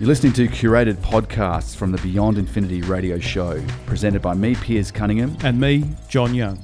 You're listening to curated podcasts from the Beyond Infinity radio show, presented by me, Piers Cunningham. And me, John Young.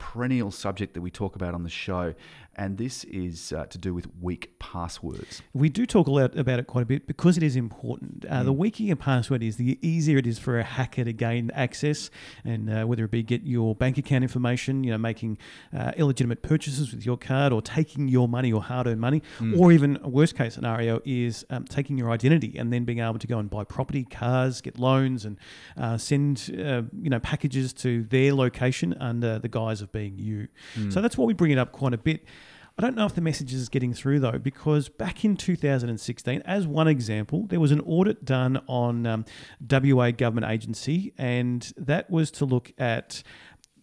Perennial subject that we talk about on the show and this is uh, to do with weak passwords. We do talk about it quite a bit because it is important. Uh, mm. The weaker your password is, the easier it is for a hacker to gain access, and uh, whether it be get your bank account information, you know, making uh, illegitimate purchases with your card, or taking your money or hard-earned money, mm. or even a worst case scenario is um, taking your identity and then being able to go and buy property, cars, get loans, and uh, send uh, you know packages to their location under the guise of being you. Mm. So that's why we bring it up quite a bit. I don't know if the message is getting through though, because back in 2016, as one example, there was an audit done on um, WA government agency, and that was to look at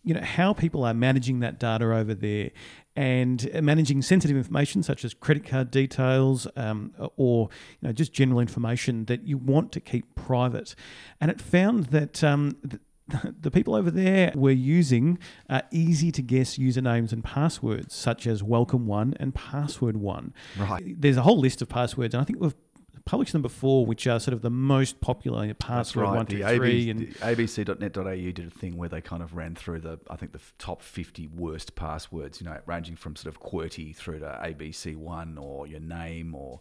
you know how people are managing that data over there and managing sensitive information such as credit card details um, or you know, just general information that you want to keep private. And it found that um, the people over there were using uh, easy to guess usernames and passwords such as welcome one and password one. Right. There's a whole list of passwords, and I think we've published them before, which are sort of the most popular password right. one, two, the three. and abc.net.au did a thing where they kind of ran through the I think the top 50 worst passwords, you know, ranging from sort of QWERTY through to ABC one or your name or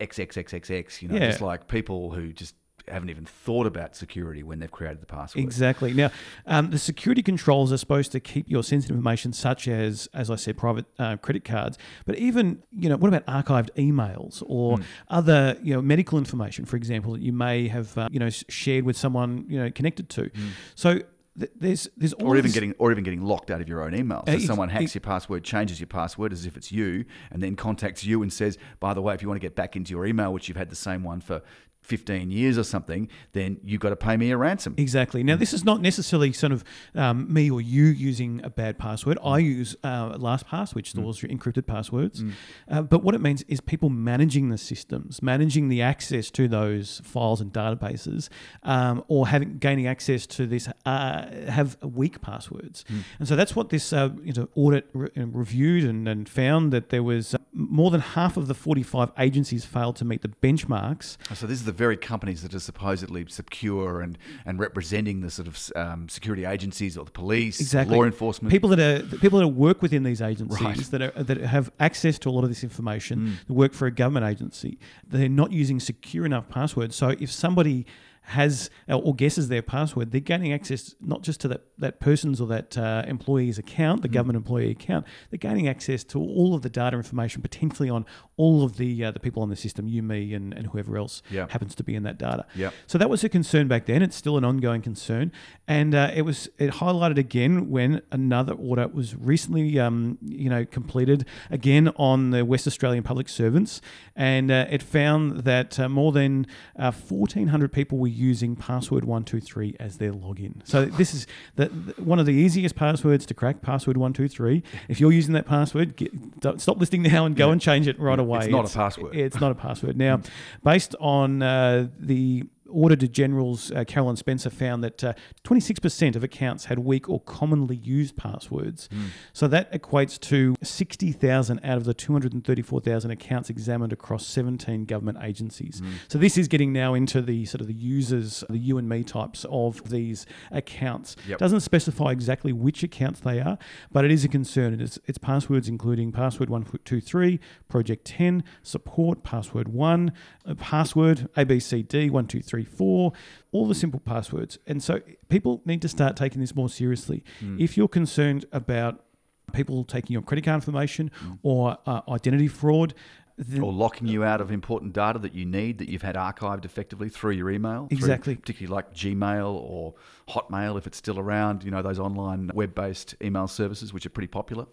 XXXXX, you know, yeah. just like people who just haven't even thought about security when they've created the password. Exactly. Now, um, the security controls are supposed to keep your sensitive information, such as, as I said, private uh, credit cards. But even, you know, what about archived emails or mm. other, you know, medical information, for example, that you may have, uh, you know, shared with someone, you know, connected to. Mm. So there's there's or even getting or even getting locked out of your own email. So uh, someone hacks your password, changes your password as if it's you, and then contacts you and says, "By the way, if you want to get back into your email, which you've had the same one for 15 years or something, then you've got to pay me a ransom. Exactly. Now, this is not necessarily sort of um, me or you using a bad password. I use uh, LastPass, which mm. stores mm. your encrypted passwords. Mm. Uh, but what it means is people managing the systems, managing the access to those files and databases, um, or having gaining access to this uh, have weak passwords. Mm. And so that's what this uh, you know, audit re- reviewed and, and, found that there was uh, more than half of the 45 agencies failed to meet the benchmarks. So this is the very companies that are supposedly secure and, and representing the sort of um, security agencies or the police, exactly. law enforcement. People that are people that work within these agencies right. that are, that have access to a lot of this information. Mm. That work for a government agency. They're not using secure enough passwords. So if somebody has or guesses their password, they're gaining access not just to that, that person's or that uh, employee's account, the mm. government employee account, they're gaining access to all of the data information potentially on all of the uh, the people on the system, you, me, and, and whoever else yep. happens to be in that data. Yep. So that was a concern back then. It's still an ongoing concern, and uh, it was it highlighted again when another audit was recently um, you know completed again on the West Australian public servants, and uh, it found that uh, more than 1,400 uh, people were using password one two three as their login. So this is the, the, one of the easiest passwords to crack. Password one two three. If you're using that password, get, stop listening now and go yeah. and change it right away. It's not it's, a password. It's not a password. Now, based on uh, the Auditor General's uh, Carolyn Spencer found that uh, 26% of accounts had weak or commonly used passwords. Mm. So that equates to 60,000 out of the 234,000 accounts examined across 17 government agencies. Mm. So this is getting now into the sort of the users, the you and me types of these accounts. Yep. Doesn't specify exactly which accounts they are, but it is a concern. It's, it's passwords including password 123, project 10, support, password 1, uh, password ABCD123 4, all the simple passwords. And so people need to start taking this more seriously. Mm. If you're concerned about people taking your credit card information mm. or uh, identity fraud, the, or locking you out of important data that you need that you've had archived effectively through your email. Exactly. Through, particularly like Gmail or Hotmail if it's still around, you know, those online web based email services, which are pretty popular.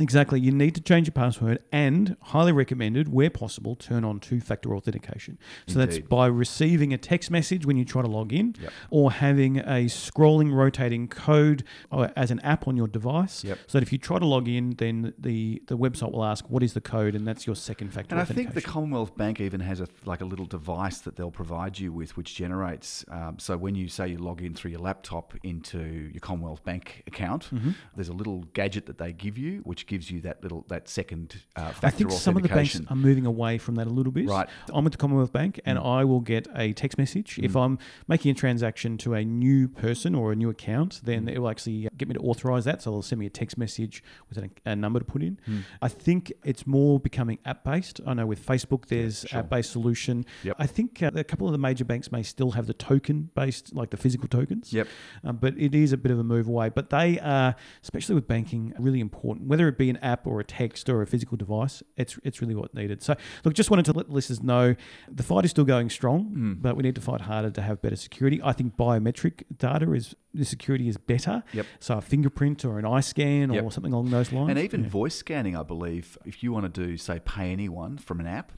Exactly. You need to change your password and, highly recommended, where possible, turn on two factor authentication. So Indeed. that's by receiving a text message when you try to log in yep. or having a scrolling, rotating code uh, as an app on your device. Yep. So that if you try to log in, then the, the website will ask, what is the code? And that's your second factor and I think the Commonwealth Bank even has a, like a little device that they'll provide you with which generates. Um, so when you say you log in through your laptop into your Commonwealth Bank account, mm-hmm. there's a little gadget that they give you which gives you that little that second uh, factor I think some of the banks are moving away from that a little bit. Right. I'm with the Commonwealth Bank, Mm. and I will get a text message if I'm making a transaction to a new person or a new account. Then Mm. it will actually get me to authorize that, so they'll send me a text message with a, a number to put in. Mm. I think it's more becoming app based. I know with Facebook, there's sure. app based solution. Yep. I think uh, a couple of the major banks may still have the token based, like the physical tokens. Yep. Um, but it is a bit of a move away. But they are, especially with banking, really important. Whether it be an app or a text or a physical device, it's it's really what needed. So look, just wanted to let listeners know the fight is still going strong, but we need to fight harder to have better security. I think biometric data is the security is better. Yep. So a fingerprint or an eye scan Yep. or something along those lines. And even Yeah. voice scanning, I believe, if you want to do, say, pay anyone from an app,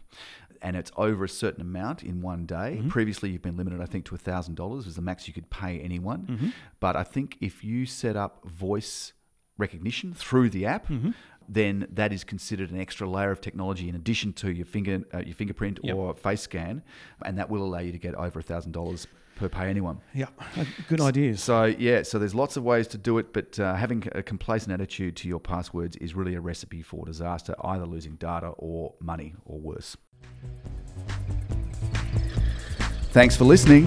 and it's over a certain amount in one day. Mm-hmm. Previously, you've been limited, I think, to thousand dollars was the max you could pay anyone. Mm-hmm. But I think if you set up voice recognition through the app. Mm-hmm. Then that is considered an extra layer of technology in addition to your finger, uh, your fingerprint Yep. or face scan, and that will allow you to get over a thousand dollars per pay anyone. yeah, uh, good ideas. So yeah, so there's lots of ways to do it, but uh, having a complacent attitude to your passwords is really a recipe for disaster, either losing data or money or worse. Thanks for listening.